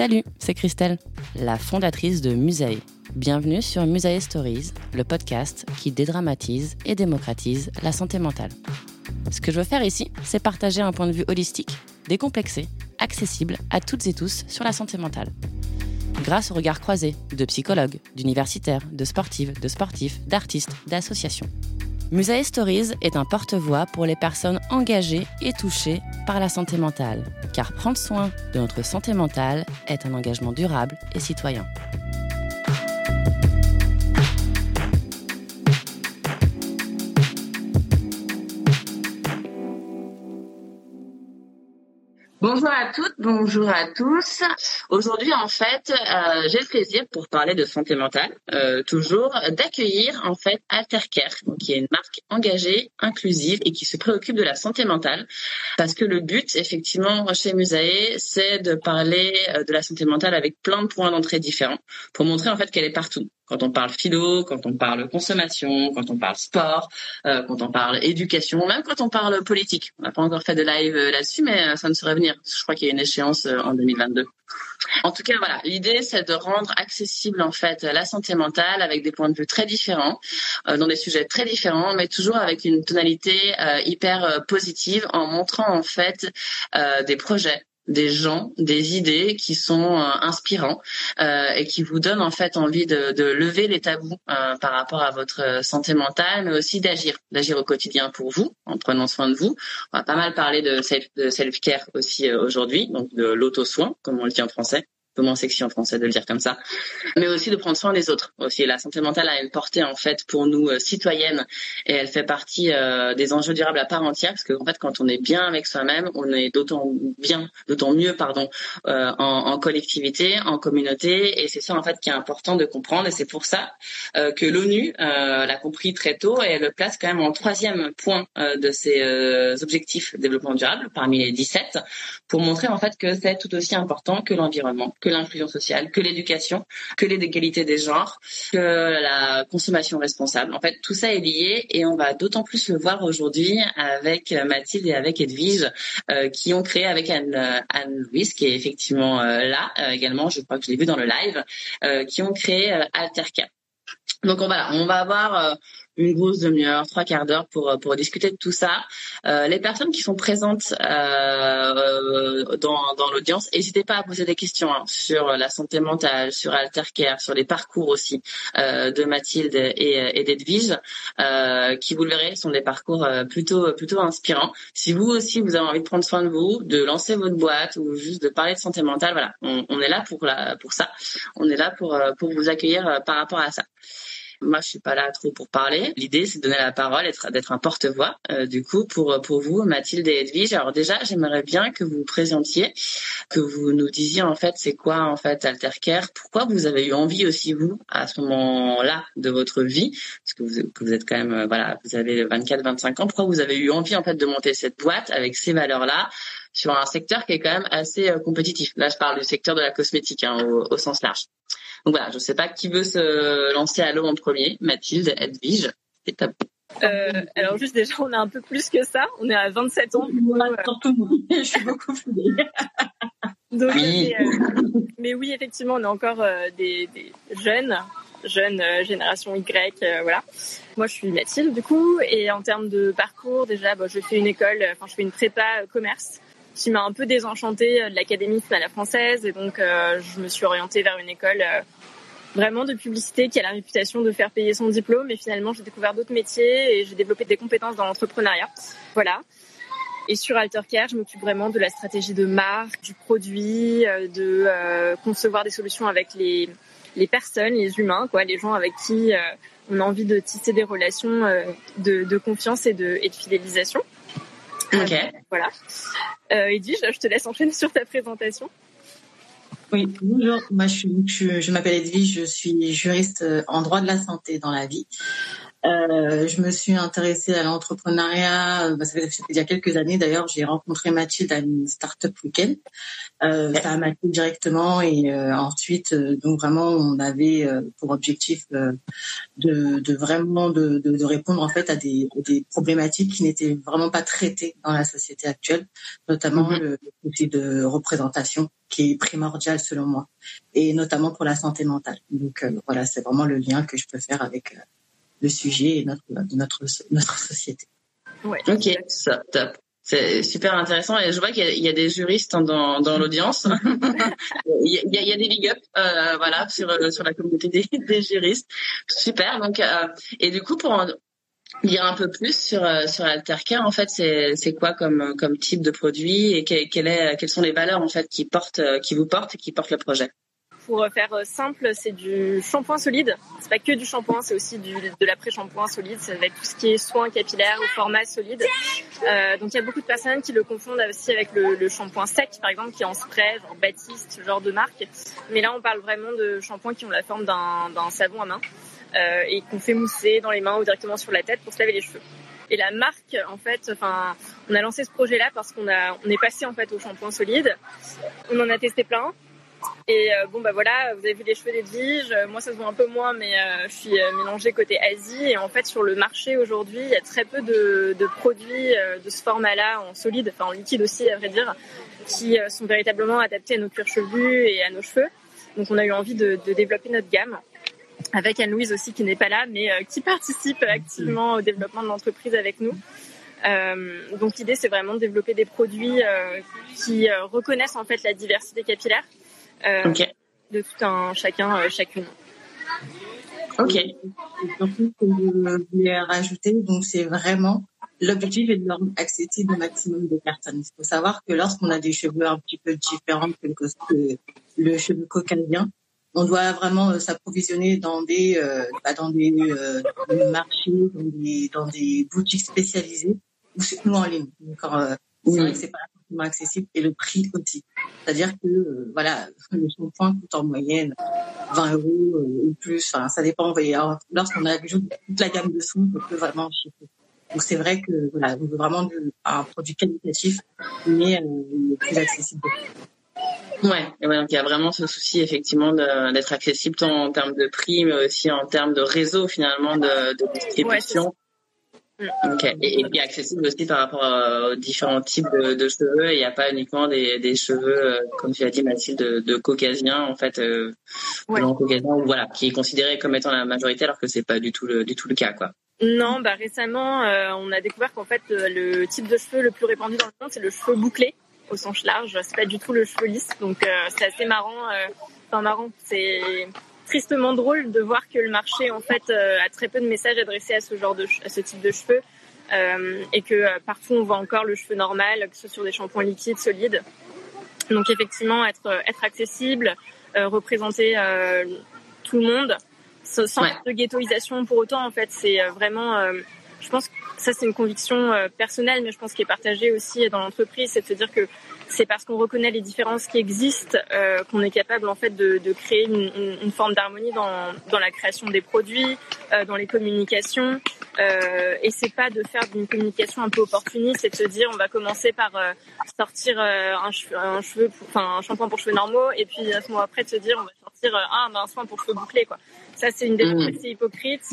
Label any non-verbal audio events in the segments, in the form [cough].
Salut, c'est Christelle, la fondatrice de Musae. Bienvenue sur Musae Stories, le podcast qui dédramatise et démocratise la santé mentale. Ce que je veux faire ici, c'est partager un point de vue holistique, décomplexé, accessible à toutes et tous sur la santé mentale. Grâce au regard croisé de psychologues, d'universitaires, de sportives, de sportifs, d'artistes, d'associations. Musae Stories est un porte-voix pour les personnes engagées et touchées par la santé mentale, car prendre soin de notre santé mentale est un engagement durable et citoyen. Bonjour à toutes, bonjour à tous. Aujourd'hui, en fait, euh, j'ai le plaisir pour parler de santé mentale, euh, toujours d'accueillir en fait Altercare, qui est une marque engagée, inclusive et qui se préoccupe de la santé mentale, parce que le but, effectivement, chez Musae, c'est de parler euh, de la santé mentale avec plein de points d'entrée différents, pour montrer en fait qu'elle est partout quand on parle philo, quand on parle consommation, quand on parle sport, euh, quand on parle éducation, même quand on parle politique. On n'a pas encore fait de live euh, là-dessus, mais euh, ça ne saurait venir. Je crois qu'il y a une échéance en 2022. En tout cas, voilà, l'idée c'est de rendre accessible en fait la santé mentale avec des points de vue très différents, dans des sujets très différents, mais toujours avec une tonalité hyper positive, en montrant en fait des projets des gens, des idées qui sont euh, inspirants euh, et qui vous donnent en fait envie de, de lever les tabous euh, par rapport à votre santé mentale, mais aussi d'agir, d'agir au quotidien pour vous, en prenant soin de vous. On va pas mal parler de self-care aussi aujourd'hui, donc de l'auto-soin, comme on le dit en français moins sexy en français de le dire comme ça, mais aussi de prendre soin des autres. Aussi, la santé mentale a une portée en fait pour nous euh, citoyennes et elle fait partie euh, des enjeux durables à part entière parce que en fait, quand on est bien avec soi-même, on est d'autant bien, d'autant mieux, pardon, euh, en, en, collectivité, en communauté, et c'est ça en fait qui est important de comprendre. Et c'est pour ça que l'ONU l'a compris très tôt et elle le place quand même en troisième point de ses objectifs développement durable parmi les 17 pour montrer en fait que c'est tout aussi important que l'environnement, que l'inclusion sociale, que l'éducation, que les égalités des genres, que la consommation responsable. En fait, tout ça est lié et on va d'autant plus le voir aujourd'hui avec Mathilde et avec Edwige euh, qui ont créé avec Anne, Anne Louise qui est effectivement euh, là euh, également, je crois que je l'ai vu dans le live, qui ont créé Alterca. Donc voilà, on va avoir une grosse demi-heure, trois quarts d'heure pour euh, pour discuter de tout ça. Euh, les personnes qui sont présentes euh, dans dans l'audience, n'hésitez pas à poser des questions hein, sur la santé mentale, sur Altercare, sur les parcours aussi euh, de Mathilde et, et d'Edwige, euh, qui vous le verrez sont des parcours euh, plutôt plutôt inspirants. Si vous aussi vous avez envie de prendre soin de vous, de lancer votre boîte ou juste de parler de santé mentale, voilà, on, on est là pour la pour ça. On est là pour pour vous accueillir par rapport à ça. Moi, je suis pas là trop pour parler. L'idée, c'est de donner la parole, d'être un porte-voix. Euh, du coup, pour pour vous, Mathilde et Edwige. Alors déjà, j'aimerais bien que vous vous présentiez, que vous nous disiez en fait, c'est quoi en fait Altercare Pourquoi vous avez eu envie aussi vous à ce moment-là de votre vie, parce que vous, que vous êtes quand même euh, voilà, vous avez 24-25 ans. Pourquoi vous avez eu envie en fait de monter cette boîte avec ces valeurs-là? Sur un secteur qui est quand même assez compétitif. Là, je parle du secteur de la cosmétique hein, au, sens large. Donc voilà, je ne sais pas qui veut se lancer à l'eau en premier. Mathilde, Edwige, c'est top. Euh, alors juste déjà, on a un peu plus que ça. On est à 27 ans. [laughs] je suis beaucoup plus Donc, oui. Euh, mais, oui, effectivement, on est encore euh, des, des, jeunes, jeunes génération Y, voilà. Moi, je suis Mathilde du coup, et en termes de parcours, déjà, bah, je fais une école, enfin, je fais une prépa commerce qui m'a un peu désenchantée de l'académie à la française, et donc je me suis orientée vers une école vraiment de publicité qui a la réputation de faire payer son diplôme. Et finalement, j'ai découvert d'autres métiers et j'ai développé des compétences dans l'entrepreneuriat. Voilà. Et sur Altercare, je m'occupe vraiment de la stratégie de marque, du produit, euh, de euh, concevoir des solutions avec les, les personnes, les humains, quoi, les gens avec qui euh, on a envie de tisser des relations de, de, confiance et de, et de fidélisation. Ok. voilà. Euh, Edwige, je te laisse enchaîner sur ta présentation. Oui, bonjour. Moi, je, je, je m'appelle Edwige, je suis juriste en droit de la santé dans la vie. Euh, je me suis intéressée à l'entrepreneuriat. Euh, bah, ça, fait, il y a quelques années d'ailleurs. J'ai rencontré Mathilde à une startup week-end. Euh, ça a matché directement et euh, ensuite, donc vraiment, on avait pour objectif de, de vraiment de, de, de, répondre en fait à des, des problématiques qui n'étaient vraiment pas traitées dans la société actuelle, notamment mm-hmm. le souci de représentation qui est primordial selon moi, et notamment pour la santé mentale. Donc voilà, c'est vraiment le lien que je peux faire avec le sujet et notre, notre, notre société. Ouais. Ok, ça, top. C'est super intéressant et je vois qu'il y, y, a des juristes dans, dans l'audience. [laughs] il, y a, il, y a, des big up, euh, voilà, sur sur la communauté des, des juristes. Super. Donc euh, et du coup pour en dire un peu plus sur euh, sur Altercare, en fait, c'est c'est quoi comme comme type de produit et quel est quelles sont les valeurs en fait qui portent qui vous portent et qui portent le projet? Pour faire euh, simple, c'est du shampoing solide. C'est pas que du shampoing, c'est aussi de l'après-shampoing solide. Ça va tout ce qui est soin capillaire ou format solide. Euh, donc il y a beaucoup de personnes qui le confondent aussi avec le, shampoing sec, par exemple, qui est en spray, genre Baptiste, ce genre de marque. Mais là, on parle vraiment de shampoings qui ont la forme d'un savon à main euh, et qu'on fait mousser dans les mains ou directement sur la tête pour se laver les cheveux. Et la marque, en fait, enfin, on a lancé ce projet-là parce qu'on est passé en fait au shampoing solide. On en a testé plein. Et euh, bon bah voilà, vous avez vu les cheveux d'Edwige. Euh, moi ça se voit un peu moins, mais euh, je suis mélangée côté Asie. Et en fait sur le marché aujourd'hui, il y a très peu de, produits de ce format-là en solide, enfin en liquide aussi à vrai dire, qui sont véritablement adaptés à nos cuirs chevelus et à nos cheveux. Donc on a eu envie de, développer notre gamme avec Anne-Louise aussi qui n'est pas là, mais qui participe activement au développement de l'entreprise avec nous. Donc l'idée c'est vraiment de développer des produits qui reconnaissent en fait la diversité capillaire euh, de tout un chacun, euh, chacune. Ok. Surtout que je voulais rajouter, donc c'est vraiment l'objectif est de leur accessible au maximum de personnes. Il faut savoir que lorsqu'on a des cheveux un petit peu différents que le, le cheveu caucasien, on doit vraiment euh, s'approvisionner dans des euh, bah, dans des euh, marchés, dans des, dans des boutiques spécialisées ou, en ligne. Donc, c'est vrai que c'est pas accessible et le prix aussi. C'est-à-dire que euh, voilà, le shampoing coûte en moyenne 20 euros euh, ou plus. Enfin, ça dépend. Lorsqu'on a toute la gamme de sons, on peut vraiment chiffrer. Donc c'est vrai que voilà, on veut vraiment un produit qualitatif, mais euh, plus accessible. Ouais, donc il y a vraiment ce souci effectivement d'être accessible tant en termes de prix, mais aussi en termes de réseau finalement de, de distribution. Ok. Et, et, accessible aussi par rapport aux différents types de, cheveux. Il n'y a pas uniquement des, des cheveux, euh, comme tu as dit Mathilde, de, de caucasien en fait, euh, caucasien, voilà, qui est considéré comme étant la majorité, alors que c'est pas du tout le du tout le cas, quoi. Non, bah récemment, euh, on a découvert qu'en fait, le type de cheveux le plus répandu dans le monde, c'est le cheveu bouclé au sens large. C'est pas du tout le cheveu lisse, donc euh, c'est assez marrant. enfin marrant, c'est tristement drôle de voir que le marché en fait euh, a très peu de messages adressés à ce genre de à ce type de cheveux euh, et que euh, partout on voit encore le cheveu normal, que ce soit sur des shampoings liquides solides. Donc effectivement être être accessible, représenter tout le monde sans de ghettoisation pour autant en fait c'est vraiment je pense que ça c'est une conviction personnelle, mais je pense qu'elle est partagée aussi dans l'entreprise, c'est de se dire que c'est parce qu'on reconnaît les différences qui existent euh, qu'on est capable en fait de, de créer une, une, forme d'harmonie dans, dans la création des produits, euh, dans les communications. Euh, et c'est pas de faire une communication un peu opportuniste, c'est de se dire on va commencer par euh, sortir euh, un, cheveu, un cheveu, enfin un shampoing pour cheveux normaux, et puis à ce moment après de se dire on va sortir ah, ben, un soin pour cheveux bouclés quoi. Ça c'est une démarche mmh. assez hypocrite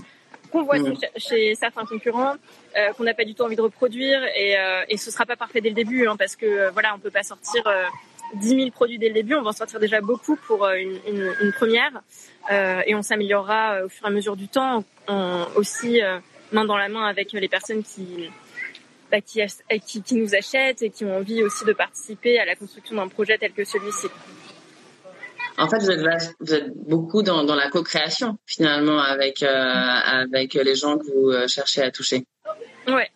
qu'on voit mmh. chez, certains concurrents, euh, qu'on n'a pas du tout envie de reproduire et, euh, et ce sera pas parfait dès le début, hein, parce que euh, voilà, on peut pas sortir euh, 10 000 produits dès le début, on va en sortir déjà beaucoup pour euh, une, une, une, première euh, et on s'améliorera au fur et à mesure du temps, aussi main dans la main avec les personnes qui, bah, qui, qui, qui nous achètent et qui ont envie aussi de participer à la construction d'un projet tel que celui-ci. En fait, vous êtes, vous êtes beaucoup dans, dans la co-création finalement avec euh, avec les gens que vous euh, cherchez à toucher. Ouais.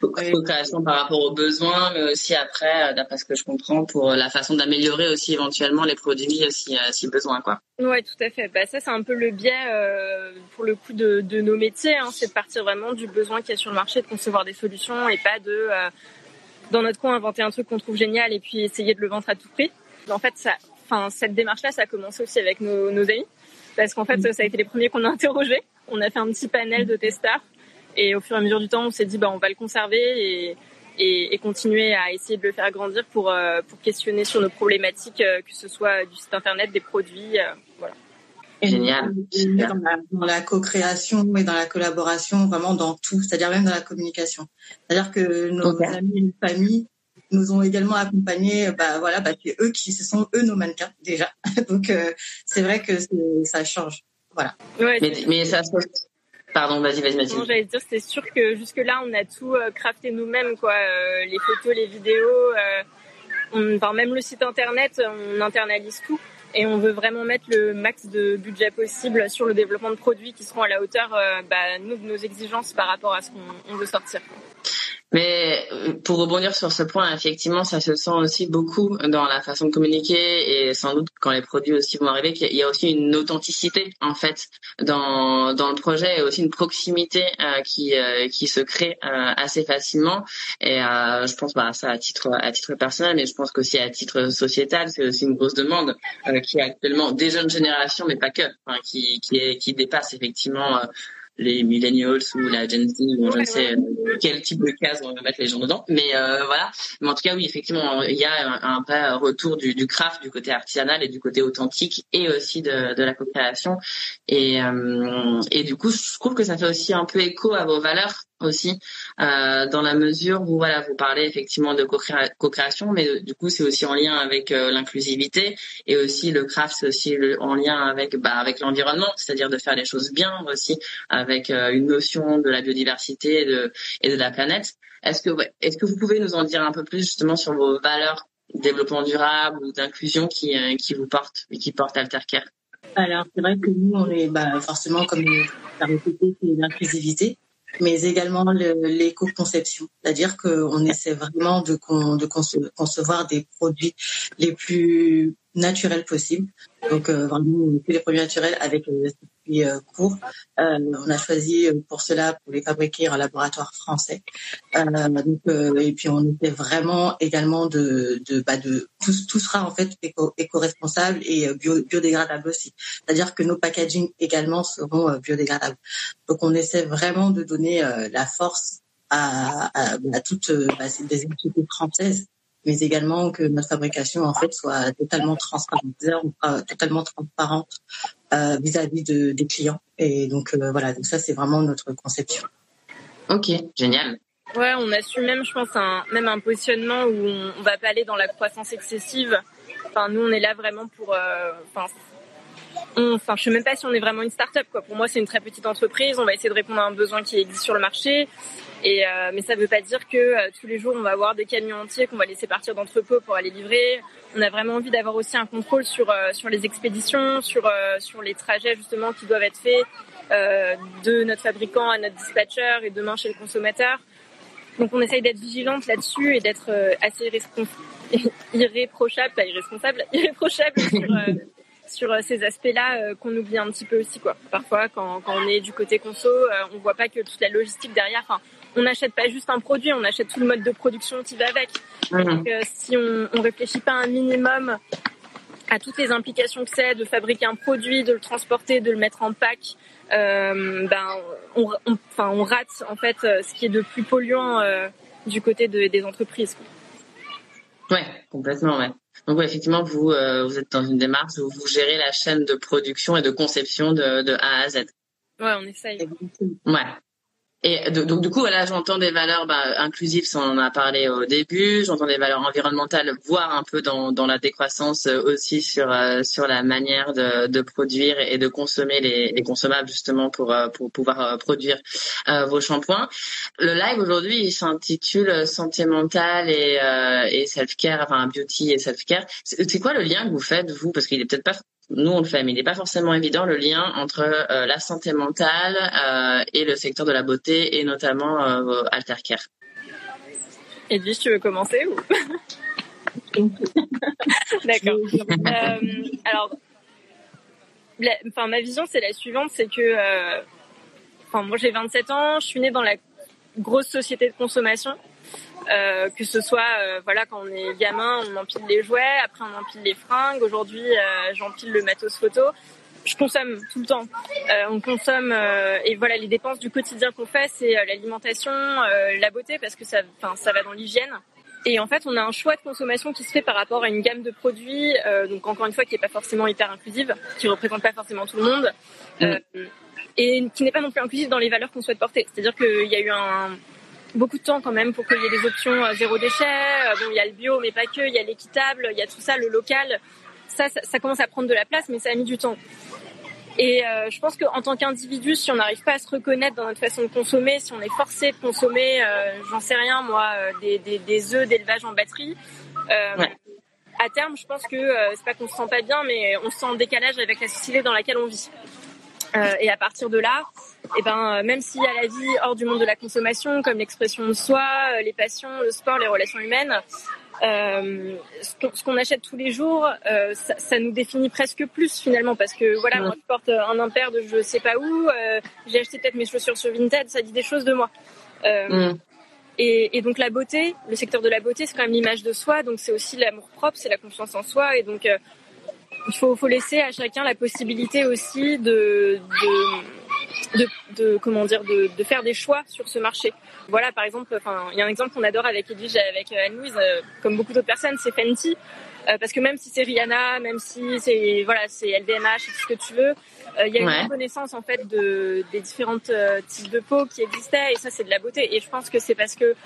Co-création par rapport aux besoins, mais aussi après, euh, d'après ce que je comprends, pour la façon d'améliorer aussi éventuellement les produits si, si besoin, quoi. Ouais, tout à fait. Bah, ça, c'est un peu le biais euh, pour le coup de, de nos métiers. Hein. C'est de partir vraiment du besoin qu'il y a sur le marché, de concevoir des solutions et pas de, euh, dans notre coin, inventer un truc qu'on trouve génial et puis essayer de le vendre à tout prix. En fait, ça, enfin, cette démarche-là, ça a commencé aussi avec nos, nos amis, parce qu'en fait, mm. ça a été les premiers qu'on a interrogés. On a fait un petit panel de testeurs, et au fur et à mesure du temps, on s'est dit, bah, on va le conserver et, et, et, continuer à essayer de le faire grandir pour, euh, pour questionner sur nos problématiques, euh, que ce soit du site internet, des produits, euh, voilà. Génial. Dans la, dans la co-création et dans la collaboration, vraiment dans tout, c'est-à-dire même dans la communication. C'est-à-dire que nos okay. amis et nos familles nous ont également accompagnés. Bah voilà, bah, c'est eux qui, ce sont eux nos mannequins déjà. [laughs] Donc euh, c'est vrai que ça change. Voilà. Ouais, mais, mais ça Pardon, vas-y, vas-y, vas-y. J'allais dire, c'est sûr que jusque-là, on a tout euh, crafté nous-mêmes, quoi. Euh, les photos, les vidéos, euh, on, enfin, même le site internet, on internalise tout. Et on veut vraiment mettre le max de budget possible sur le développement de produits qui seront à la hauteur, euh, bah, nous, de nos exigences par rapport à ce qu'on veut sortir. Quoi. Mais euh, pour rebondir sur ce point, effectivement, ça se sent aussi beaucoup dans la façon de communiquer et sans doute quand les produits aussi vont arriver, qu'il y a aussi une authenticité en fait dans dans le projet et aussi une proximité euh, qui euh, qui se crée euh, assez facilement. Et euh, je pense bah ça à titre à titre personnel, mais je pense qu'aussi à titre sociétal, c'est aussi une grosse demande qui est actuellement des jeunes générations, mais pas que, enfin, qui qui est qui dépasse effectivement les millennials ou la Gen Z, ou je ne sais euh, quel type de case on va mettre les gens dedans. Mais euh, voilà. Mais en tout cas, oui, effectivement, il y a un, vrai retour du, du, craft, du côté artisanal et du côté authentique, et aussi de, de la coopération. Et, euh, et du coup, je trouve que ça fait aussi un peu écho à vos valeurs aussi euh, dans la mesure où voilà vous parlez effectivement de co-création mais du coup c'est aussi en lien avec euh, l'inclusivité et aussi le craft c'est aussi en lien avec bah, avec l'environnement c'est-à-dire de faire les choses bien aussi avec euh, une notion de la biodiversité et de, et de la planète. Est-ce que est-ce que vous pouvez nous en dire un peu plus justement sur vos valeurs développement durable ou d'inclusion qui euh, qui vous portent et qui portent Altercare alors c'est vrai que nous on est bah, forcément comme la répété c'est l'inclusivité mais également l'éco-conception. C'est-à-dire qu'on essaie vraiment de, con, de conce, concevoir des produits les plus naturels possibles. Donc euh, vraiment que les produits naturels avec les circuits euh, courts. Euh, on a choisi euh, pour cela pour les fabriquer en laboratoire français. Euh, donc, euh, et puis on était vraiment également de de bah, de tout, tout sera en fait éco, éco-responsable et bio, biodégradable aussi. C'est-à-dire que nos packaging également seront biodégradables. Donc on essaie vraiment de donner la force à, à, à toutes bah, des équipes françaises mais également que notre fabrication en fait soit totalement transparente, totalement transparente euh, vis-à-vis de, des clients. Et donc euh, voilà, donc ça c'est vraiment notre conception. Ok, génial. Ouais, on a su même, je pense, un, même un positionnement où on, on va pas aller dans la croissance excessive. Enfin, nous, on est là vraiment pour. Euh, enfin, on, enfin, je sais même pas si on est vraiment une start-up. Quoi. Pour moi, c'est une très petite entreprise. On va essayer de répondre à un besoin qui existe sur le marché. Et euh, mais ça ne veut pas dire que euh, tous les jours on va avoir des camions entiers qu'on va laisser partir d'entrepôt pour aller livrer. On a vraiment envie d'avoir aussi un contrôle sur euh, sur les expéditions, sur euh, sur les trajets justement qui doivent être faits euh, de notre fabricant à notre dispatcher et demain chez le consommateur. Donc on essaye d'être vigilante là-dessus et d'être assez [laughs] irréprochable, pas irresponsable, [laughs] irréprochable sur sur ces aspects-là qu'on oublie un petit peu aussi quoi. Parfois quand, quand on est du côté conso, on voit pas que toute la logistique derrière. Enfin, on n'achète pas juste un produit, on achète tout le mode de production qui va avec. Mmh. Donc si on, on réfléchit pas un minimum à toutes les implications que c'est de fabriquer un produit, de le transporter, de le mettre en pack, euh, ben on, enfin on rate en fait euh, ce qui est de plus polluant euh, du côté de, des entreprises. Ouais, complètement, ouais. Donc ouais, effectivement, vous vous êtes dans une démarche où vous gérez la chaîne de production et de conception de, de A à Z. Ouais, on essaye. Ouais. Et donc du coup, là, j'entends des valeurs bah, inclusives, on en a parlé au début. J'entends des valeurs environnementales, voire un peu dans, dans la décroissance euh, aussi sur euh, sur la manière de, de produire et de consommer les, les consommables justement pour euh, pour pouvoir produire vos shampoings. Le live aujourd'hui, il s'intitule santé mentale et, et self care, enfin beauty et self care. C'est quoi le lien que vous faites vous? Parce qu'il est peut-être pas nous on le fait, mais il n'est pas forcément évident le lien entre euh, la santé mentale euh, et le secteur de la beauté et notamment euh, Altercare. Edwige, tu veux commencer ou? [laughs] D'accord. Euh, alors, enfin ma vision c'est la suivante, c'est que, enfin moi j'ai 27 ans, je suis née dans la grosse société de consommation. Euh, que ce soit euh, voilà quand on est gamin on empile les jouets après on empile les fringues aujourd'hui euh, j'empile le matos photo je consomme tout le temps on consomme et voilà les dépenses du quotidien qu'on fait c'est l'alimentation la beauté parce que ça enfin ça va dans l'hygiène et en fait, on a un choix de consommation qui se fait par rapport à une gamme de produits, donc encore une fois, qui n'est pas forcément hyper inclusive, qui représente pas forcément tout le monde, mm. et qui n'est pas non plus inclusive dans les valeurs qu'on souhaite porter. C'est-à-dire qu'il y a eu un, beaucoup de temps quand même pour qu'il y ait des options euh, zéro déchet. Euh, bon, il y a le bio, mais pas que. Il y a l'équitable, il y a tout ça, le local. Ça, ça, commence à prendre de la place, mais ça a mis du temps. Et euh, je pense qu'en tant qu'individu, si on n'arrive pas à se reconnaître dans notre façon de consommer, si on est forcé de consommer, j'en sais rien moi, des, des, des œufs d'élevage en batterie, à terme, je pense que c'est pas qu'on se sent pas bien, mais on se sent en décalage avec la société dans laquelle on vit. Et à partir de là, et eh ben euh, même s'il y a la vie hors du monde de la consommation, comme l'expression de soi, euh, les passions, le sport, les relations humaines, euh, ce qu'on achète tous les jours, euh, ça, ça, nous définit presque plus finalement parce que voilà, moi je porte un impair de je sais pas où, euh, j'ai acheté peut-être mes chaussures sur Vinted, ça dit des choses de moi. Euh, mm. et, et, donc la beauté, le secteur de la beauté, c'est quand même l'image de soi, donc c'est aussi l'amour propre, c'est la confiance en soi, et donc il faut, faut laisser à chacun la possibilité aussi de, de de, de, comment dire de, de, faire des choix sur ce marché. Voilà, par exemple, enfin, il y a un exemple qu'on adore avec Edwige, avec euh, Anne-Louise, euh, comme beaucoup d'autres personnes, c'est Fenty. Euh, parce que même si c'est Rihanna, même si c'est voilà, c'est LVMH tout ce que tu veux, il y a une reconnaissance en fait de des différentes types de peau qui existaient et ça c'est de la beauté. Et je pense que c'est parce que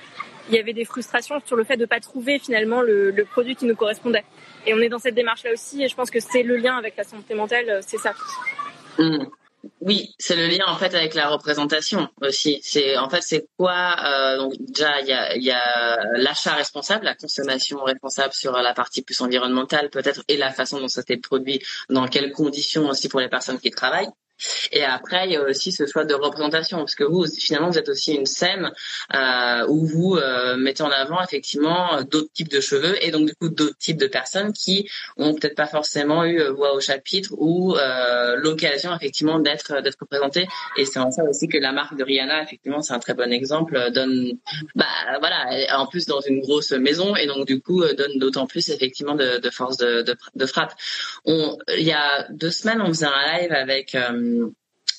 il y avait des frustrations sur le fait de pas trouver finalement le, produit qui nous correspondait. Et on est dans cette démarche là aussi et je pense que c'est le lien avec la santé mentale, c'est ça. Mmh. Oui, c'est le lien en fait avec la représentation aussi. C'est en fait c'est quoi euh, donc déjà il y a, l'achat responsable, la consommation responsable sur la partie plus environnementale peut-être et la façon dont ça s'est produit, dans quelles conditions aussi pour les personnes qui travaillent. Et après, il y a aussi ce choix de représentation, parce que vous, finalement, vous êtes aussi une scène euh, où vous euh, mettez en avant effectivement d'autres types de cheveux et donc du coup d'autres types de personnes qui ont peut-être pas forcément eu euh, voix au chapitre ou l'occasion effectivement d'être d'être représentées. Et c'est en ça aussi que la marque de Rihanna, effectivement, c'est un très bon exemple, donne, bah voilà, en plus dans une grosse maison et donc du coup donne d'autant plus effectivement de, force de, frappe. Il y a deux semaines, on faisait un live avec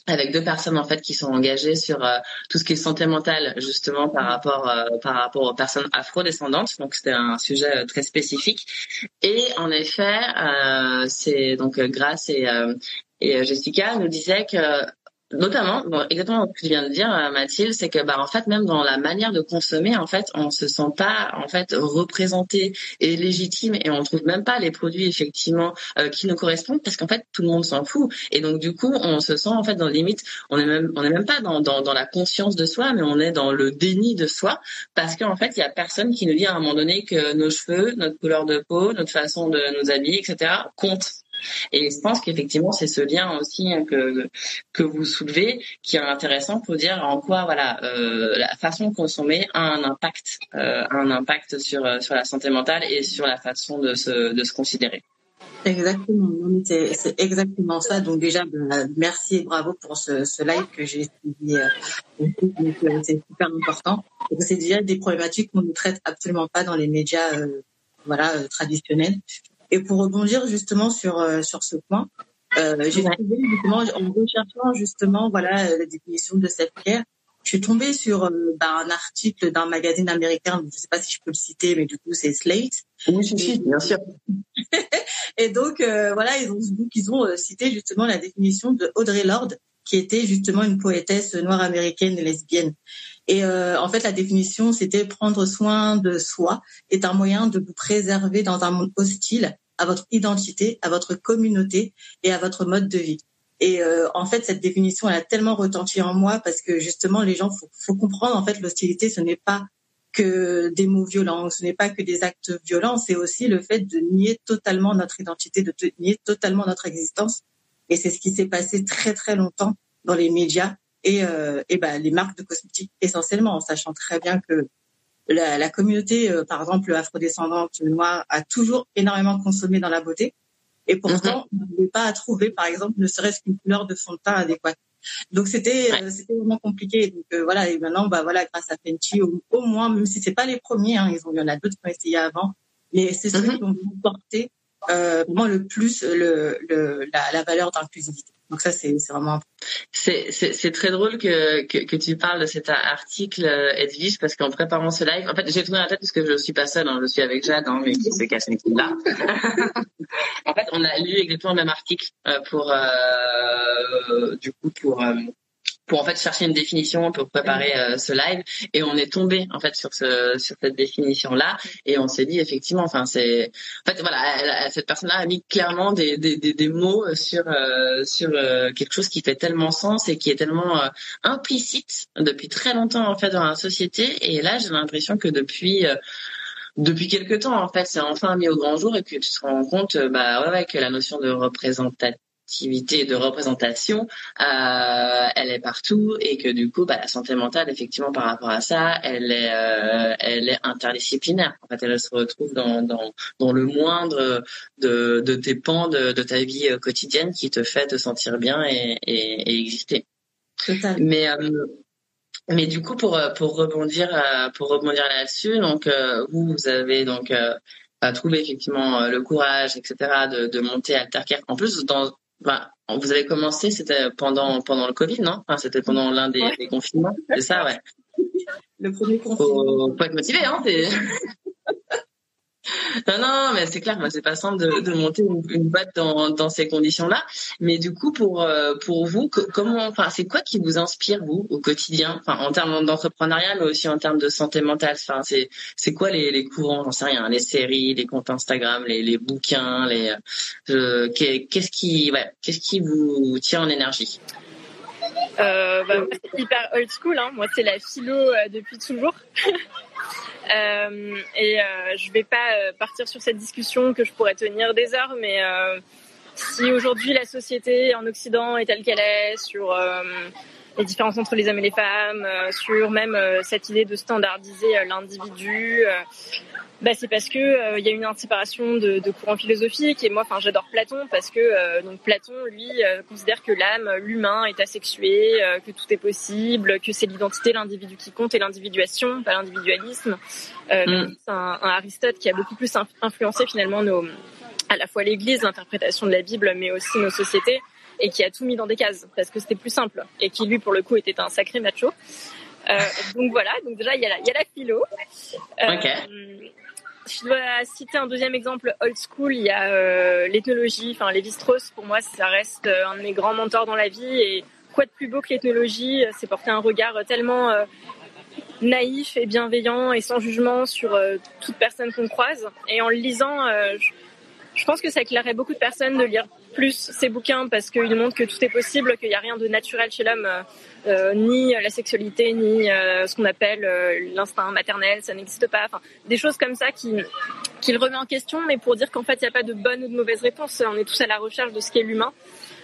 avec deux personnes en fait qui sont engagées sur euh, tout ce qui est santé mentale justement par rapport euh, par rapport aux personnes afro-descendantes. Donc c'était un sujet très spécifique. Et en effet c'est donc Grace et Jessica nous disaient que Notamment, bon, exactement ce que tu viens de dire, euh, Mathilde, c'est que bah en fait même dans la manière de consommer, en fait, on se sent pas en fait représenté et légitime et on trouve même pas les produits effectivement euh, qui nous correspondent parce qu'en fait tout le monde s'en fout et donc du coup on se sent en fait dans limite, on est même on est même pas dans, dans dans la conscience de soi, mais on est dans le déni de soi parce qu'en fait il y a personne qui nous dit à un moment donné que nos cheveux, notre couleur de peau, notre façon de nous habiller, etc. comptent et je pense qu'effectivement, c'est ce lien aussi hein, que, que vous soulevez qui est intéressant pour dire en quoi voilà euh, la façon de consommer a un impact, euh, un impact sur, sur la santé mentale et sur la façon de se, de se considérer. Exactement, c'est exactement ça. Donc déjà, ben, merci et bravo pour ce, live que j'ai suivi. Euh, euh, c'est super important. C'est déjà des problématiques qu'on ne traite absolument pas dans les médias, euh, voilà, traditionnels. Et pour rebondir justement sur sur ce point, j'ai trouvé justement en recherchant justement voilà la définition de cette care je suis tombée sur euh, bah, un article d'un magazine américain, je ne sais pas si je peux le citer, mais du coup c'est Slate. Oui, si, bien sûr. [laughs] et donc euh, voilà, ils ont donc ils ont euh, cité justement la définition de Audrey Lorde, qui était justement une poétesse noire américaine et lesbienne. Et en fait, la définition, c'était prendre soin de soi est un moyen de vous préserver dans un monde hostile à votre identité, à votre communauté et à votre mode de vie. Et euh, en fait, cette définition, elle a tellement retenti en moi parce que justement, les gens, faut, faut comprendre, en fait, l'hostilité, ce n'est pas que des mots violents, ce n'est pas que des actes violents, c'est aussi le fait de nier totalement notre identité, de nier totalement notre existence. Et c'est ce qui s'est passé très très longtemps dans les médias et, euh, et ben, les marques de cosmétiques essentiellement, en sachant très bien que la, la communauté, euh, par exemple, afrodescendante noire, a toujours énormément consommé dans la beauté. Et pourtant, mhm. on n'arrivait pas à trouver, par exemple, ne serait-ce qu'une couleur de fond de teint adéquate. Donc c'était euh, c'était vraiment compliqué. Donc euh, voilà et maintenant bah voilà grâce à Fenty au, moins même si c'est pas les premiers hein, ils ont il y en a d'autres qui ont essayé avant mais c'est ceux mhm. qui ont porté euh, vraiment le plus le, le la, la valeur d'inclusivité. Donc ça, c'est vraiment. C'est très drôle que, que, que tu parles de cet article euh, Edwige parce qu'en préparant ce live, en fait, j'ai trouvé la tête parce que je suis pas seule, hein, je suis avec Jade, hein, mais qui se casse là. [laughs] en fait, on a lu exactement le même article euh, pour euh, du coup pour pour en fait chercher une définition pour préparer euh, ce live. Et on est tombé en fait sur ce sur cette définition là et on s'est dit effectivement enfin c'est en fait voilà cette personne là a mis clairement des des, des, des mots sur euh, sur euh, quelque chose qui fait tellement sens et qui est tellement implicite depuis très longtemps en fait dans la société. Et là j'ai l'impression que depuis depuis quelque temps en fait c'est enfin mis au grand jour et que tu te rends compte bah ouais, ouais que la notion de représentativité activité de représentation, euh, elle est partout et que du coup, bah, la santé mentale, effectivement, par rapport à ça, elle est, euh, elle est interdisciplinaire. En fait, elle se retrouve dans, dans, dans le moindre de, de tes pans de, de ta vie euh, quotidienne qui te fait te sentir bien et, et, et exister. Mais euh, mais du coup, pour pour rebondir pour rebondir là-dessus, donc vous vous avez donc trouvé effectivement le courage, etc., de, de monter Altercare. En plus, dans bah, vous avez commencé, c'était pendant pendant le Covid, non? Enfin, C'était pendant l'un des, des, confinements, c'est ça, ouais. [laughs] Le premier confinement. Faut, faut être motivé, hein [laughs] [laughs] non, non, mais c'est clair, moi c'est pas simple de, monter une, boîte dans, ces conditions-là. Mais du coup, pour euh, vous, comment, enfin, c'est quoi qui vous inspire vous au quotidien, enfin, en termes d'entrepreneuriat, mais aussi en termes de santé mentale. C'est quoi les, courants, j'en sais rien, les séries, les comptes Instagram, les, bouquins, les euh, qu'est-ce qui vous tient en énergie? Euh, bah, c'est hyper old school. Hein. Moi, c'est la philo euh, depuis toujours. [laughs] Euh, et euh, je vais pas partir sur cette discussion que je pourrais tenir des heures, mais si aujourd'hui la société en Occident est telle qu'elle est, sur les différences entre les hommes et les femmes, sur même cette idée de standardiser l'individu, bah, c'est parce que il y a une inspiration de, de courants philosophiques. Et moi enfin j'adore Platon parce que donc Platon lui considère que l'âme l'humain est asexué que tout est possible que c'est l'identité l'individu qui compte et l'individuation pas l'individualisme. Euh, mm. c'est un, un, Aristote qui a beaucoup plus influencé finalement nos à la fois l'Église l'interprétation de la Bible mais aussi nos sociétés et qui a tout mis dans des cases parce que c'était plus simple et qui lui pour le coup était un sacré macho euh, donc voilà, donc déjà il y a la, il y a la philo. Euh, je dois citer un deuxième exemple old school. Il y a euh, l'ethnologie. Enfin, Lévi-Strauss, pour moi, ça reste euh, un de mes grands mentors dans la vie. Et quoi de plus beau que l'ethnologie C'est porter un regard tellement naïf et bienveillant et sans jugement sur toute personne qu'on croise. Et en le lisant, je, je pense que ça éclairerait beaucoup de personnes de lire plus ces bouquins parce qu'ils montrent que tout est possible, qu'il n'y a rien de naturel chez l'homme, euh, euh, ni la sexualité, ni euh, ce qu'on appelle l'instinct maternel, ça n'existe pas. Enfin, des choses comme ça qui, qui le remet en question, mais pour dire qu'en fait, il n'y a pas de bonne ou de mauvaise réponse. On est tous à la recherche de ce qu'est l'humain.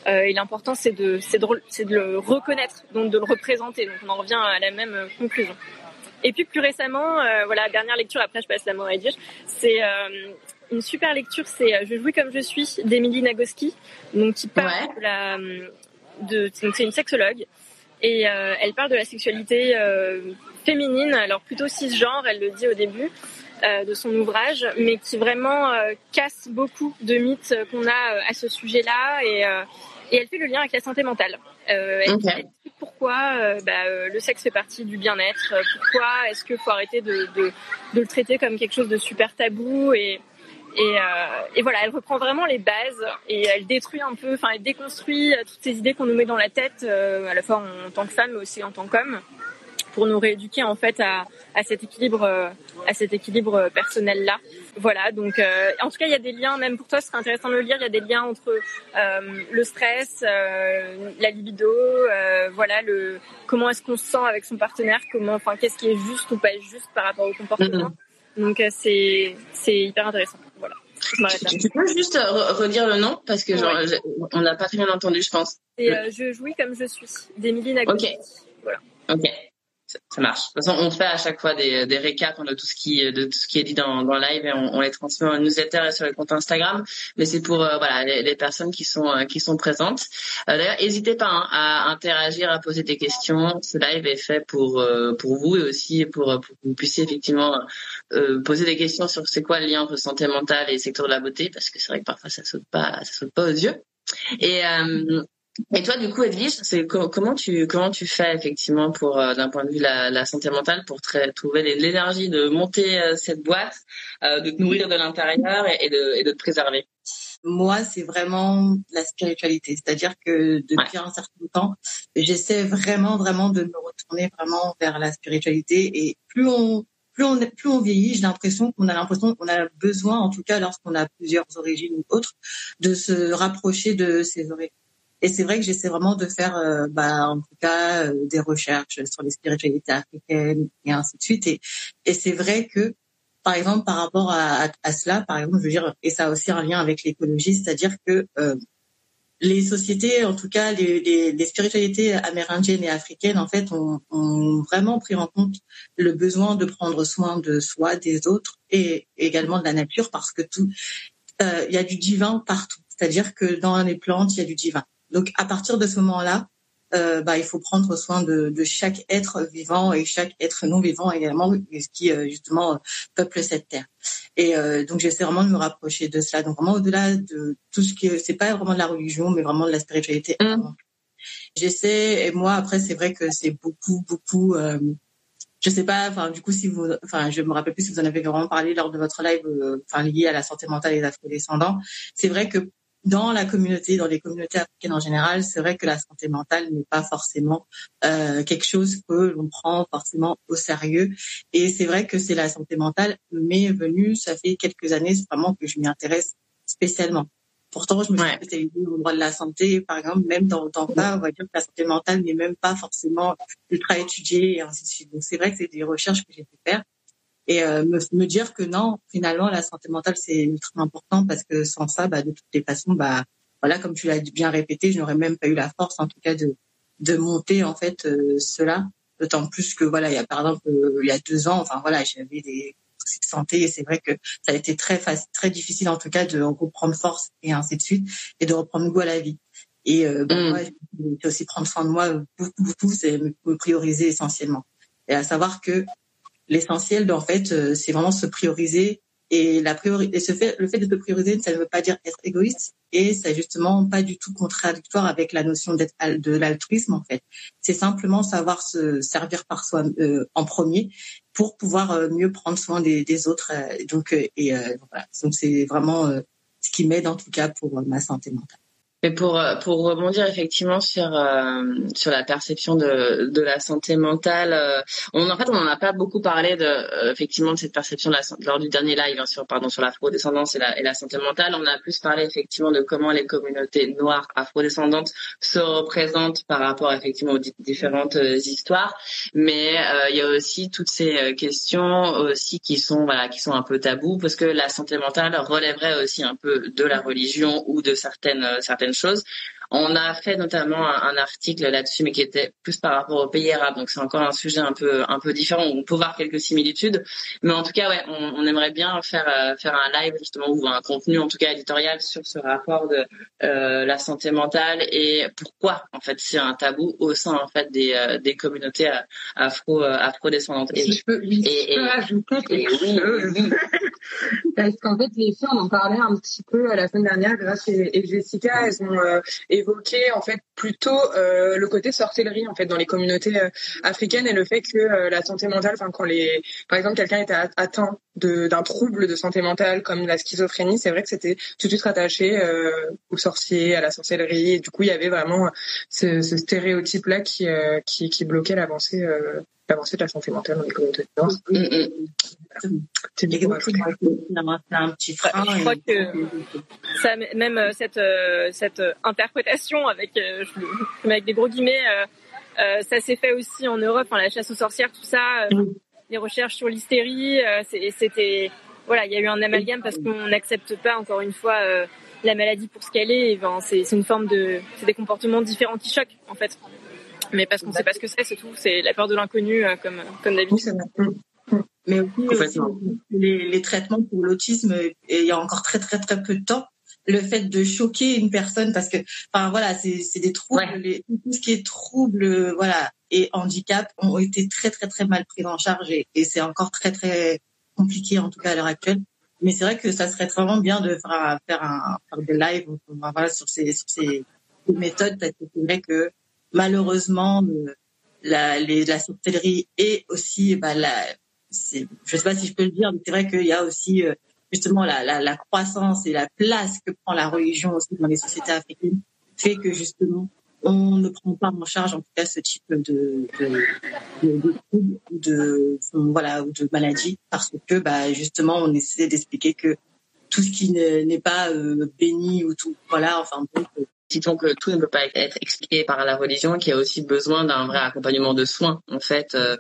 et l'important, c'est de, de, de le reconnaître, donc de le représenter. Donc on en revient à la même conclusion. Et puis plus récemment, voilà, dernière lecture, après je passe la main à Edwige, c'est une super lecture, c'est Je jouis comme je suis d'Emilie Nagoski, donc qui parle de la, de, donc c'est une sexologue et elle parle de la sexualité féminine, alors plutôt cisgenre, elle le dit au début de son ouvrage, mais qui vraiment casse beaucoup de mythes qu'on a à ce sujet-là et et elle fait le lien avec la santé mentale. Euh, elle, explique pourquoi euh, bah, euh, le sexe fait partie du bien-être, euh, pourquoi est-ce qu'il faut arrêter de, de, de, le traiter comme quelque chose de super tabou et et, et, voilà, elle reprend vraiment les bases et elle détruit un peu, enfin elle déconstruit toutes ces idées qu'on nous met dans la tête, à la fois en tant que femme mais aussi en tant qu'homme pour nous rééduquer en fait à, à cet équilibre à cet équilibre personnel là voilà donc euh, en tout cas il y a des liens même pour toi ce serait intéressant de le lire il y a des liens entre euh, le stress euh, la libido euh, voilà le comment est-ce qu'on se sent avec son partenaire comment enfin qu'est-ce qui est juste ou pas juste par rapport au comportement. Mm-hmm. donc c'est c'est hyper intéressant tu peux juste redire le nom parce que genre, on n'a pas très bien entendu, je pense. C'est Je jouis comme je suis d'Emilie Nagoski. Ok. Voilà. Ok ça marche. De toute façon, on fait à chaque fois des, des récaps de tout ce qui de tout ce qui est dit dans, dans live et on, on les transmet en newsletter et sur le compte Instagram. Mais c'est pour euh, les, personnes qui sont euh, qui sont présentes. Euh, D'ailleurs, n'hésitez pas hein, à interagir, à poser des questions. Ce live est fait pour pour vous et aussi pour, que vous puissiez effectivement poser des questions sur c'est quoi le lien entre santé mentale et secteur de la beauté parce que c'est vrai que parfois ça saute pas ça saute pas aux yeux. Et toi, du coup, Edwige, c'est comment tu comment tu fais effectivement pour euh, d'un point de vue la, la santé mentale pour trouver l'énergie de monter euh, cette boîte, euh, de te nourrir de l'intérieur et, de, et de te préserver? Moi, c'est vraiment la spiritualité, c'est-à-dire que depuis un certain temps, j'essaie vraiment vraiment de me retourner vraiment vers la spiritualité. Et plus on plus on plus on vieillit, j'ai l'impression qu'on a l'impression qu'on a besoin, en tout cas lorsqu'on a plusieurs origines ou autres, de se rapprocher de ses origines et c'est vrai que j'essaie vraiment de faire, euh, bah, en tout cas, euh, des recherches sur les spiritualités africaines et ainsi de suite. Et, c'est vrai que, par exemple, par rapport à, cela, par exemple, je veux dire, et ça a aussi un lien avec l'écologie, c'est-à-dire que euh, les sociétés, en tout cas les, spiritualités amérindiennes et africaines, en fait, ont, ont, vraiment pris en compte le besoin de prendre soin de soi, des autres et également de la nature, parce que tout, il y a du divin partout. C'est-à-dire que dans les plantes, il y a du divin. Donc à partir de ce moment-là, euh, bah, il faut prendre soin de, de, chaque être vivant et chaque être non vivant également, qui euh, justement peuple cette terre. Et euh, donc j'essaie vraiment de me rapprocher de cela. Donc vraiment au-delà de tout ce qui, c'est pas vraiment de la religion, mais vraiment de la spiritualité. Mmh. J'essaie et moi après c'est vrai que c'est beaucoup beaucoup. Euh, je sais pas, enfin du coup si vous, enfin je me rappelle plus si vous en avez vraiment parlé lors de votre live, euh, enfin lié à la santé mentale et les afro-descendants. C'est vrai que dans la communauté, dans les communautés africaines en général, c'est vrai que la santé mentale n'est pas forcément euh, quelque chose que l'on prend forcément au sérieux. Et c'est vrai que c'est la santé mentale m'est venue, ça fait quelques années vraiment que je m'y intéresse spécialement. Pourtant, je me suis spécialisée au droit de la santé, par exemple, même dans le temps on va dire que la santé mentale n'est même pas forcément ultra étudiée et ainsi de suite. Donc c'est vrai que c'est des recherches que j'ai pu faire et euh, me, me, dire que non, finalement, la santé mentale, c'est ultra important parce que sans ça, bah, de toutes les façons, bah, voilà, comme tu l'as bien répété, je n'aurais même pas eu la force, en tout cas, de, de monter, en fait, euh, cela. D'autant plus que, voilà, il y a, par exemple, euh, il y a deux ans, enfin, voilà, j'avais des soucis de santé et c'est vrai que ça a été très très difficile, en tout cas, de reprendre force et ainsi de suite et de reprendre goût à la vie. Et euh, bah, mm. moi, aussi prendre soin de moi beaucoup, beaucoup, c'est me prioriser essentiellement. Et à savoir que l'essentiel, en fait, euh, c'est vraiment se prioriser. Et la priori le fait de se prioriser, ça ne veut pas dire être égoïste. Et c'est justement pas du tout contradictoire avec la notion de l'altruisme, en fait. C'est simplement savoir se servir par soi euh, en premier pour pouvoir euh, mieux prendre soin des, autres. donc, et. Donc, c'est vraiment ce qui m'aide, en tout cas, pour ma santé mentale. Mais pour euh, pour rebondir effectivement sur euh, sur la perception de de la santé mentale, euh, on en fait on en a pas beaucoup parlé de effectivement de cette perception de la, lors du dernier live hein, sur pardon sur l'afro-descendance et la et la santé mentale. On a plus parlé effectivement de comment les communautés noires afro-descendantes se représentent par rapport effectivement aux différentes histoires, mais il y a aussi toutes ces questions aussi qui sont voilà qui sont un peu tabous parce que la santé mentale relèverait aussi un peu de la religion ou de certaines certaines choses. On a fait notamment un, article là-dessus, mais qui était plus par rapport aux pays arabes. Donc c'est encore un sujet un peu un peu différent. On peut voir quelques similitudes, mais en tout cas, ouais, on, on aimerait bien faire euh, faire un live justement ou un contenu en tout cas éditorial sur ce rapport de euh, la santé mentale et pourquoi en fait c'est un tabou au sein en fait des euh, des communautés euh, afro afro-descendantes. Si je peux, oui, et, je peux ajouter quelque chose. [laughs] Parce qu'en fait, les filles, on en parlait un petit peu la semaine dernière, grâce et, Jessica, elles ont évoqué en fait plutôt le côté sorcellerie en fait dans les communautés africaines et le fait que la santé mentale, enfin quand les, par exemple, quelqu'un était atteint d'un trouble de santé mentale comme la schizophrénie, c'est vrai que c'était tout de suite rattaché euh, aux sorciers, à la sorcellerie. Et du coup, il y avait vraiment ce, ce stéréotype-là qui, euh, qui, bloquait l'avancée euh, l'avancée de la santé mentale dans les communautés de danse. Mm -hmm. C'est un petit frein. Je crois que ça, même euh, cette, euh, cette interprétation avec, je avec des gros guillemets, ça s'est fait aussi en Europe, enfin, la chasse aux sorcières, tout ça des recherches sur l'hystérie. Euh, c'était voilà, il y a eu un amalgame parce qu'on n'accepte pas encore une fois euh, la maladie pour ce qu'elle est. Ben, c'est une forme de, c'est des comportements différents qui choquent en fait. Mais parce qu'on ne sait pas ce que c'est, c'est tout. C'est la peur de l'inconnu, euh, comme comme d'habitude. Mais aussi, les, les, traitements pour l'autisme, il y a encore très très très peu de temps, le fait de choquer une personne parce que, enfin voilà, c'est des troubles, les, tout ce qui est trouble, voilà, et handicap ont été très très très mal pris en charge et, et c'est encore très très compliqué en tout cas à l'heure actuelle. Mais c'est vrai que ça serait vraiment bien de faire, faire un faire des lives voilà, sur ces sur ces méthodes parce que c'est vrai que malheureusement euh, la la sorcellerie et aussi bah la je sais pas si je peux le dire mais c'est vrai qu'il y a aussi euh, justement la, la, la croissance et la place que prend la religion aussi dans les sociétés africaines fait que justement on ne prend pas en charge en tout cas ce type de de, de, de, voilà ou de maladie parce que bah justement on essaie d'expliquer que tout ce qui n'est pas euh, béni ou tout voilà enfin bon, Citons que tout ne peut pas être expliqué par la religion, qu'il y a aussi besoin d'un vrai accompagnement de soins, en fait. Euh,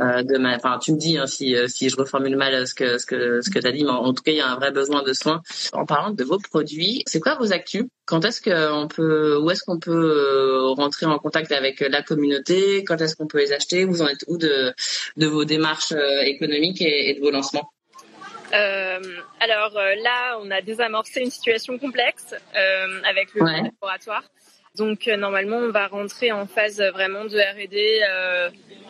euh de ma, enfin, tu me dis hein, si, euh, si je reformule mal ce que ce que ce que t'as dit, mais en tout cas, il y a un vrai besoin de soins. En parlant de vos produits, c'est quoi vos actus? Quand est-ce qu'on peut, où est-ce qu'on peut rentrer en contact avec la communauté? Quand est-ce qu'on peut les acheter? Vous en êtes où de de vos démarches économiques et, et de vos lancements? Euh, alors euh, là, on a désamorcé une situation complexe euh, avec le laboratoire. Donc normalement, on va rentrer en phase vraiment de R&D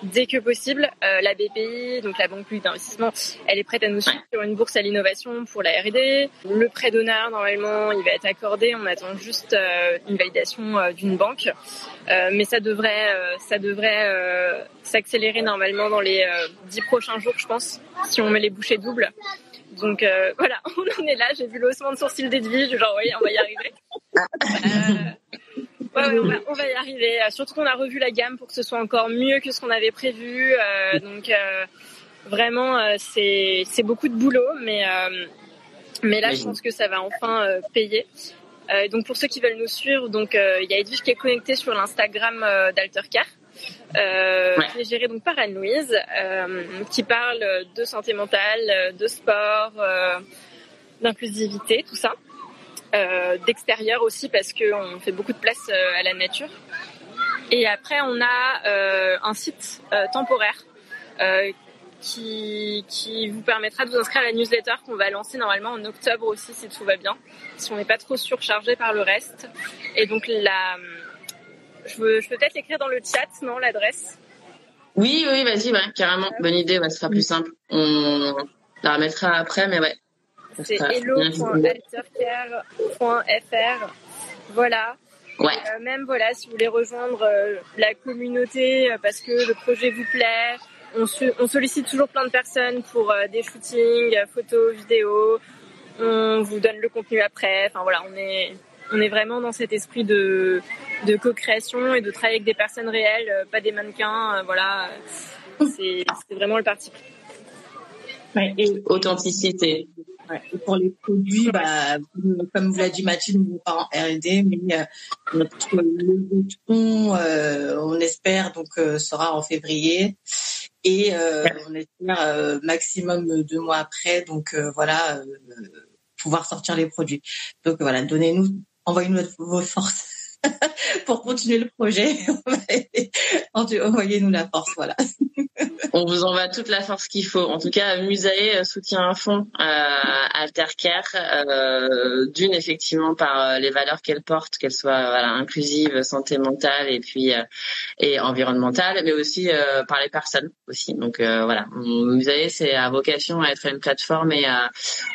dès que possible. la BPI, donc la Banque publique d'investissement, elle est prête à nous suivre sur une bourse à l'innovation pour la R&D. Le prêt d'honneur, normalement, il va être accordé. On attend juste une validation d'une banque, mais ça devrait, ça devrait s'accélérer normalement dans les dix prochains jours, je pense, si on met les bouchées doubles. Donc euh, voilà, [laughs] on en est là. J'ai vu l'ossement de sourcil d'Edwige, genre oui, on va y arriver. Euh, ouais, on, va, y arriver. Euh, surtout qu'on a revu la gamme pour que ce soit encore mieux que ce qu'on avait prévu. Donc vraiment, c'est c'est beaucoup de boulot, mais mais là, je pense que ça va enfin payer. donc pour ceux qui veulent nous suivre, donc il y a Edwige qui est connectée sur l'Instagram d'Altercare euh, qui est gérée donc par Anne-Louise, euh, qui parle de santé mentale, de sport, euh, d'inclusivité, tout ça. D'extérieur aussi parce qu'on fait beaucoup de place à la nature. Et après, on a un site temporaire qui, qui vous permettra de vous inscrire à la newsletter qu'on va lancer normalement en octobre aussi si tout va bien, si on n'est pas trop surchargé par le reste. Et donc la, je, veux, je peux peut-être l'écrire dans le chat, non, l'adresse Oui, oui, vas-y, ouais, carrément. Bonne idée, ouais, ce sera plus simple. On la remettra après, mais ouais. C'est hello.altercare.fr. Voilà. Ouais. Euh, même voilà, si vous voulez rejoindre euh, la communauté euh, parce que le projet vous plaît, on, on sollicite toujours plein de personnes pour des shootings, photos, vidéos. On vous donne le contenu après. Enfin voilà, on est on est vraiment dans cet esprit de, de co-création et de travailler avec des personnes réelles, euh, pas des mannequins. Euh, voilà, c'est vraiment le parti Ouais, et authenticité. Ouais, et pour les produits, bah, comme vous l'a dit Mathilde, nous pas en R&D, mais euh, notre levée euh, on espère donc euh, sera en février et euh, on espère maximum deux mois après, donc voilà, pouvoir sortir les produits. Donc voilà, donnez-nous envoyez-nous vos forces. [laughs] pour continuer le projet. [laughs] Envoyez-nous la force, voilà. [laughs] On vous envoie toute la force qu'il faut. En tout cas, Musae euh, soutient un fond euh, Altercare, euh, d'une effectivement par euh, les valeurs qu'elle porte, qu'elles soient voilà, inclusives, santé mentale et puis et environnementale, mais aussi par les personnes aussi. Donc voilà, Musae c'est à vocation à être une plateforme et à,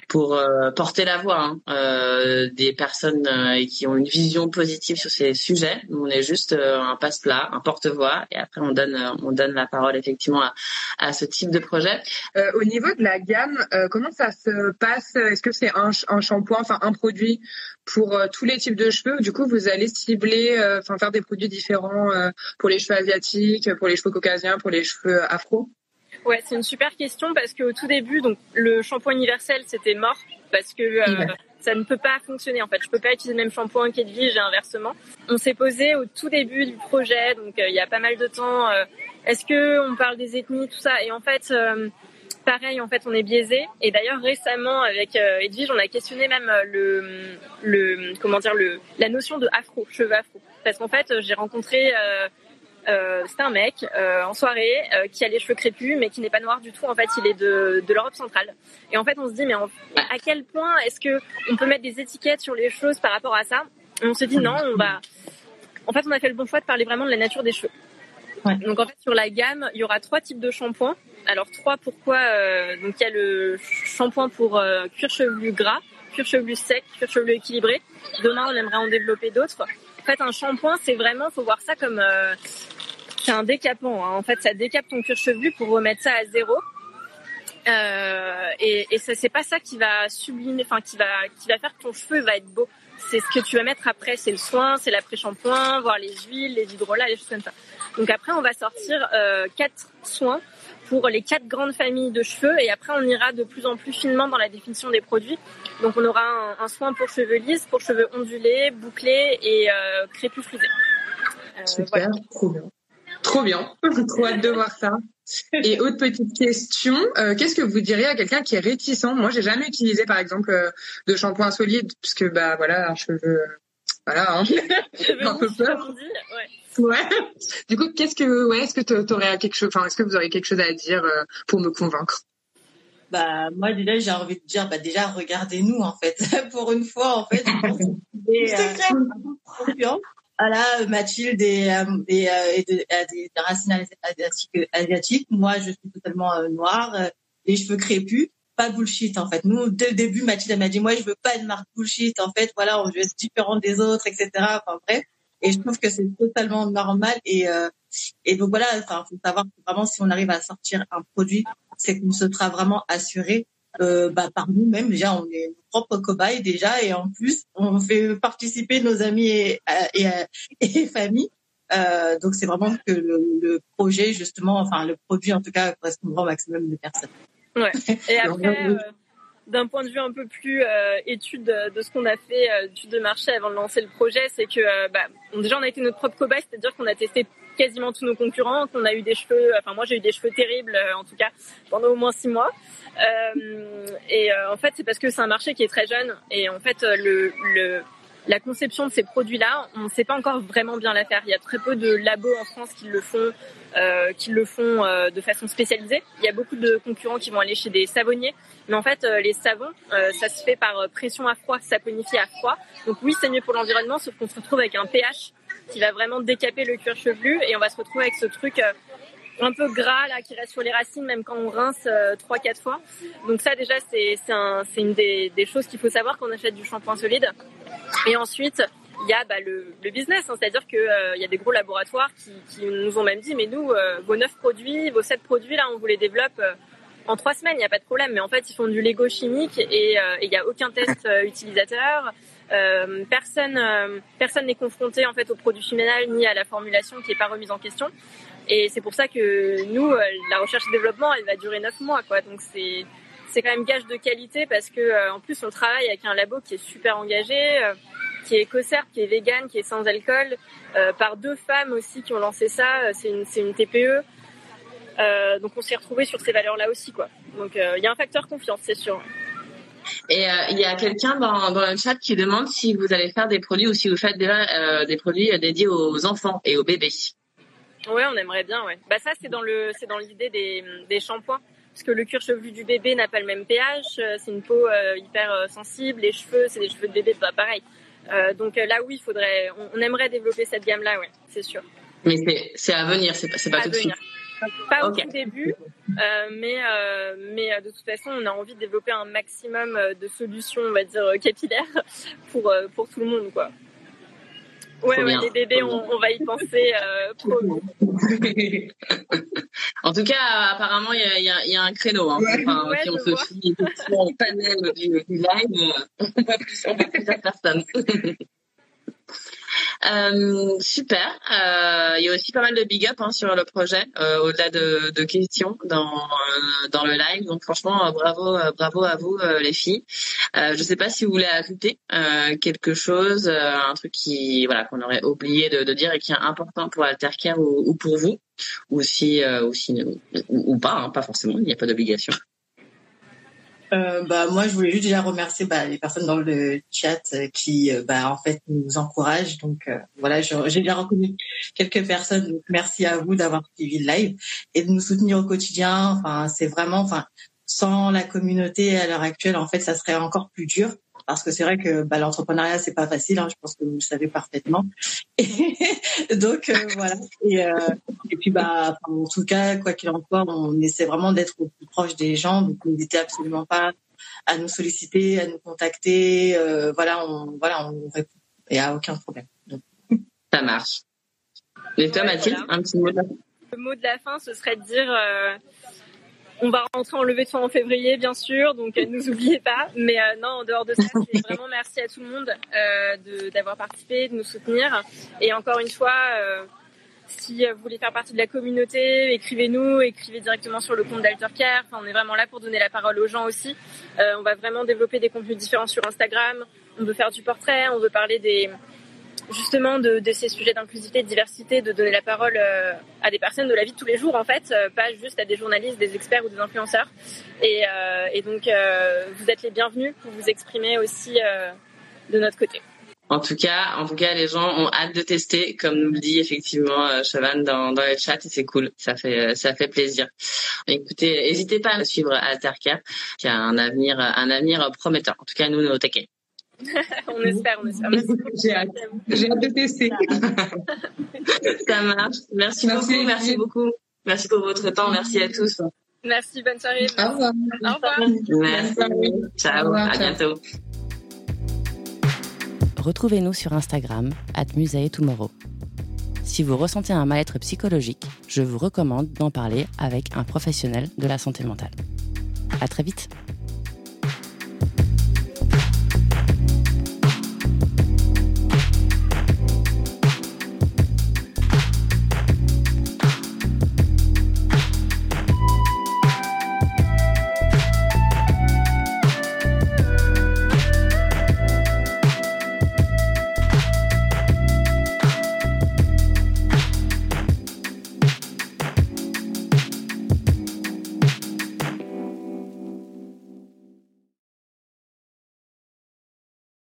pour porter la voix hein, des personnes qui ont une vision positive sur ces sujets. On est juste un passe-plat, un porte-voix, et après on donne on donne la parole effectivement à, à ce type de projet. Euh, au niveau de la gamme, euh, comment ça se passe? Est-ce que c'est un, un, shampoing, enfin un produit pour euh, tous les types de cheveux? Du coup, vous allez cibler, euh, enfin faire des produits différents pour les cheveux asiatiques, pour les cheveux caucasiens, pour les cheveux afro? Ouais, c'est une super question parce qu'au tout début, donc le shampoing universel, c'était mort parce que ça ne peut pas fonctionner en fait. Je peux pas utiliser le même shampoing qu'Edwige et inversement. On s'est posé au tout début du projet, donc il y a pas mal de temps est-ce que on parle des ethnies, tout ça? Et en fait, euh, pareil, en fait, on est biaisé. Et d'ailleurs, récemment, avec euh, Edwige, on a questionné même euh, le, le, comment dire, le, la notion de afro, cheveux afro. Parce qu'en fait, j'ai rencontré, euh, euh, c'était un mec en soirée qui a les cheveux crépus, mais qui n'est pas noir du tout. En fait, il est de, de l'Europe centrale. Et en fait, on se dit, mais à quel point est-ce que on peut mettre des étiquettes sur les choses par rapport à ça? Et on se dit, non, on va. En fait, on a fait le bon choix de parler vraiment de la nature des cheveux. Donc en fait sur la gamme, il y aura trois types de shampoings. Alors trois pourquoi euh, Donc il y a le shampoing pour euh, cuir chevelu gras, cuir chevelu sec, cuir chevelu équilibré. Demain on aimerait en développer d'autres. En fait un shampoing c'est vraiment faut voir ça comme euh, c'est un décapant. Hein. En fait ça décape ton cuir chevelu pour remettre ça à zéro. Euh, et, et c'est pas ça qui va sublimer, enfin qui va qui va faire que ton cheveu va être beau. C'est ce que tu vas mettre après, c'est le soin, c'est l'après-shampoing, voir les huiles, les hydrolats, les choses comme ça. Donc après, on va sortir euh, quatre soins pour les quatre grandes familles de cheveux et après on ira de plus en plus finement dans la définition des produits. Donc on aura un, soin pour cheveux lisses, pour cheveux ondulés, bouclés et euh, crépus frisés. Euh, Super. Trop bien, trop hâte de voir ça. Et autre petite question, euh, qu'est-ce que vous diriez à quelqu'un qui est réticent? Moi, j'ai jamais utilisé, par exemple, euh, de shampoing solide, puisque bah voilà, un cheveu, voilà, hein. un peu peur. Ouais. Ouais. Du coup, qu'est-ce que, ouais, est-ce que tu aurais quelque chose, enfin, est-ce que vous aurez quelque chose à dire euh, pour me convaincre? Bah, moi, déjà, j'ai envie de dire, bah, déjà, regardez-nous, en fait. [laughs] pour une fois, en fait. [laughs] et, euh, Mathilde et, euh, et, et de, des racines asiatiques. Moi, je suis totalement noire, les cheveux crépus pas bullshit en fait. Nous, dès le début, Mathilde m'a dit moi je veux pas une marque bullshit en fait. Voilà, on veut être différent des autres, etc. Enfin bref. Et je trouve que c'est totalement normal. Et, euh, et donc voilà, enfin, faut savoir que vraiment si on arrive à sortir un produit, c'est qu'on se sera vraiment assuré euh, bah, par nous-mêmes. Déjà, on est nos propres cobayes déjà, et en plus, on fait participer nos amis et, et, et familles. Euh, donc c'est vraiment que le, le, projet justement, enfin le produit en tout cas correspondra au maximum de personnes. Ouais. Et [laughs] après, euh, d'un point de vue un peu plus euh, étude de ce qu'on a fait, euh, de marché avant de lancer le projet, c'est que euh, bah, déjà on a été notre propre cobaye, c'est-à-dire qu'on a testé quasiment tous nos concurrents, qu'on a eu des cheveux, enfin moi j'ai eu des cheveux terribles euh, en tout cas pendant au moins six mois. et en fait c'est parce que c'est un marché qui est très jeune et en fait le, le la conception de ces produits-là, on ne sait pas encore vraiment bien la faire. Il y a très peu de labos en France qui le font, euh, qui le font euh, de façon spécialisée. Il y a beaucoup de concurrents qui vont aller chez des savonniers, mais en fait, euh, les savons, euh, ça se fait par pression à froid, saponifié à froid. Donc oui, c'est mieux pour l'environnement, sauf qu'on se retrouve avec un pH qui va vraiment décaper le cuir chevelu et on va se retrouver avec ce truc un peu gras là qui reste sur les racines même quand on rince trois quatre fois. Donc ça déjà c'est un, une des, des choses qu'il faut savoir quand on achète du shampoing solide. Et ensuite, il y a bah, le, le, business, hein, c'est-à-dire qu'il euh, y a des gros laboratoires qui, qui, nous ont même dit, mais nous, euh, vos neuf produits, vos sept produits, là, on vous les développe euh, en trois semaines, il n'y a pas de problème. Mais en fait, ils font du Lego chimique et il n'y a aucun test utilisateur. personne personne n'est confronté en fait au produit final ni à la formulation qui n'est pas remise en question. Et c'est pour ça que nous, la recherche et développement, elle va durer neuf mois, quoi. Donc c'est c'est quand même gage de qualité parce que en plus on travaille avec un labo qui est super engagé qui est écossaire, qui est vegan, qui est sans alcool, euh, par deux femmes aussi qui ont lancé ça. Euh, c'est une, une, TPE. Euh, donc on s'est retrouvé sur ces valeurs-là aussi, quoi. Donc il y a un facteur confiance, c'est sûr. Et euh, il y a quelqu'un dans, dans le chat qui demande si vous allez faire des produits ou si vous faites déjà euh, des produits dédiés aux enfants et aux bébés. Ouais, on aimerait bien, ouais. Bah ça, c'est dans le, c'est dans l'idée des, des shampoings. Parce que le cuir chevelu du bébé n'a pas le même pH, euh, c'est une peau hyper sensible, les cheveux, c'est des cheveux de bébé, pas pareil. donc là, oui, il faudrait, on, aimerait développer cette gamme-là, ouais, c'est sûr. Mais c'est à venir, c'est pas, pas tout de suite. Pas au début, euh, mais, euh, mais euh, de toute façon, on a envie de développer un maximum de solutions, on va dire, capillaires [laughs] pour, pour tout le monde. Quoi. Ouais, ouais les bébés, on, on, va y penser. [laughs] en tout cas, apparemment, il y a, y, y a, un créneau. Hein. Enfin, si on se fie au panel du, du live, [laughs] on va plus, on va plusieurs personnes. [laughs] Euh, super. Euh, il y a aussi pas mal de big up hein, sur le projet, euh, au-delà de, de, questions dans dans le live. Donc franchement, bravo, bravo à vous les filles. je ne sais pas si vous voulez ajouter quelque chose, un truc qui voilà qu'on aurait oublié de, de, dire et qui est important pour Altercare ou, ou pour vous, ou si ou, si, ou, pas, hein, pas forcément. Il n'y a pas d'obligation. Euh, bah moi je voulais juste déjà remercier bah, les personnes dans le chat euh, qui euh, bah en fait nous encouragent. Donc euh, voilà j'ai déjà reconnu quelques personnes. Donc merci à vous d'avoir suivi le live et de nous soutenir au quotidien. Enfin c'est vraiment enfin sans la communauté à l'heure actuelle en fait ça serait encore plus dur parce que c'est vrai que bah, l'entrepreneuriat c'est pas facile hein, je pense que vous le savez parfaitement. [laughs] Et donc voilà. Et, et puis bah en tout cas quoi qu'il en soit on essaie vraiment d'être au plus proche des gens. Donc n'hésitez absolument pas à nous solliciter à nous contacter. Euh, voilà on voilà on répond. Il n'y a aucun problème. Donc. ça marche. Et toi Mathilde un petit mot de la fin le mot de la fin ce serait de dire euh, on va rentrer en levée de fonds en février, bien sûr, donc ne nous oubliez pas. Mais euh, non, en dehors de ça, c'est [laughs] vraiment merci à tout le monde euh, d'avoir participé, de nous soutenir. Et encore une fois, euh, si vous voulez faire partie de la communauté, écrivez-nous, écrivez directement sur le compte d'Altercare. Enfin, on est vraiment là pour donner la parole aux gens aussi. Euh, on va vraiment développer des contenus différents sur Instagram. On veut faire du portrait, on veut parler des justement de, de ces sujets d'inclusivité, de diversité, de donner la parole euh, à des personnes de la vie de tous les jours en fait, euh, pas juste à des journalistes, des experts ou des influenceurs. Et, euh, et donc vous êtes les bienvenus pour vous exprimer aussi de notre côté. En tout cas, en tout cas, les gens ont hâte de tester, comme nous le dit effectivement Chavan dans, dans le chat, et c'est cool, ça fait ça fait plaisir. Écoutez, n'hésitez pas à suivre Altercap, qui a un avenir un avenir prometteur. En tout cas, nous, nous taquets. [laughs] on espère, on espère. J'ai hâte. J'ai hâte de tester. Ça marche. Merci, beaucoup, merci beaucoup. Merci pour votre temps. Merci à tous. Merci, bonne soirée. Au revoir. Au revoir. Merci. Ciao. À bientôt. Retrouvez-nous sur Instagram, at Tomorrow. Si vous ressentez un mal-être psychologique, je vous recommande d'en parler avec un professionnel de la santé mentale. À très vite!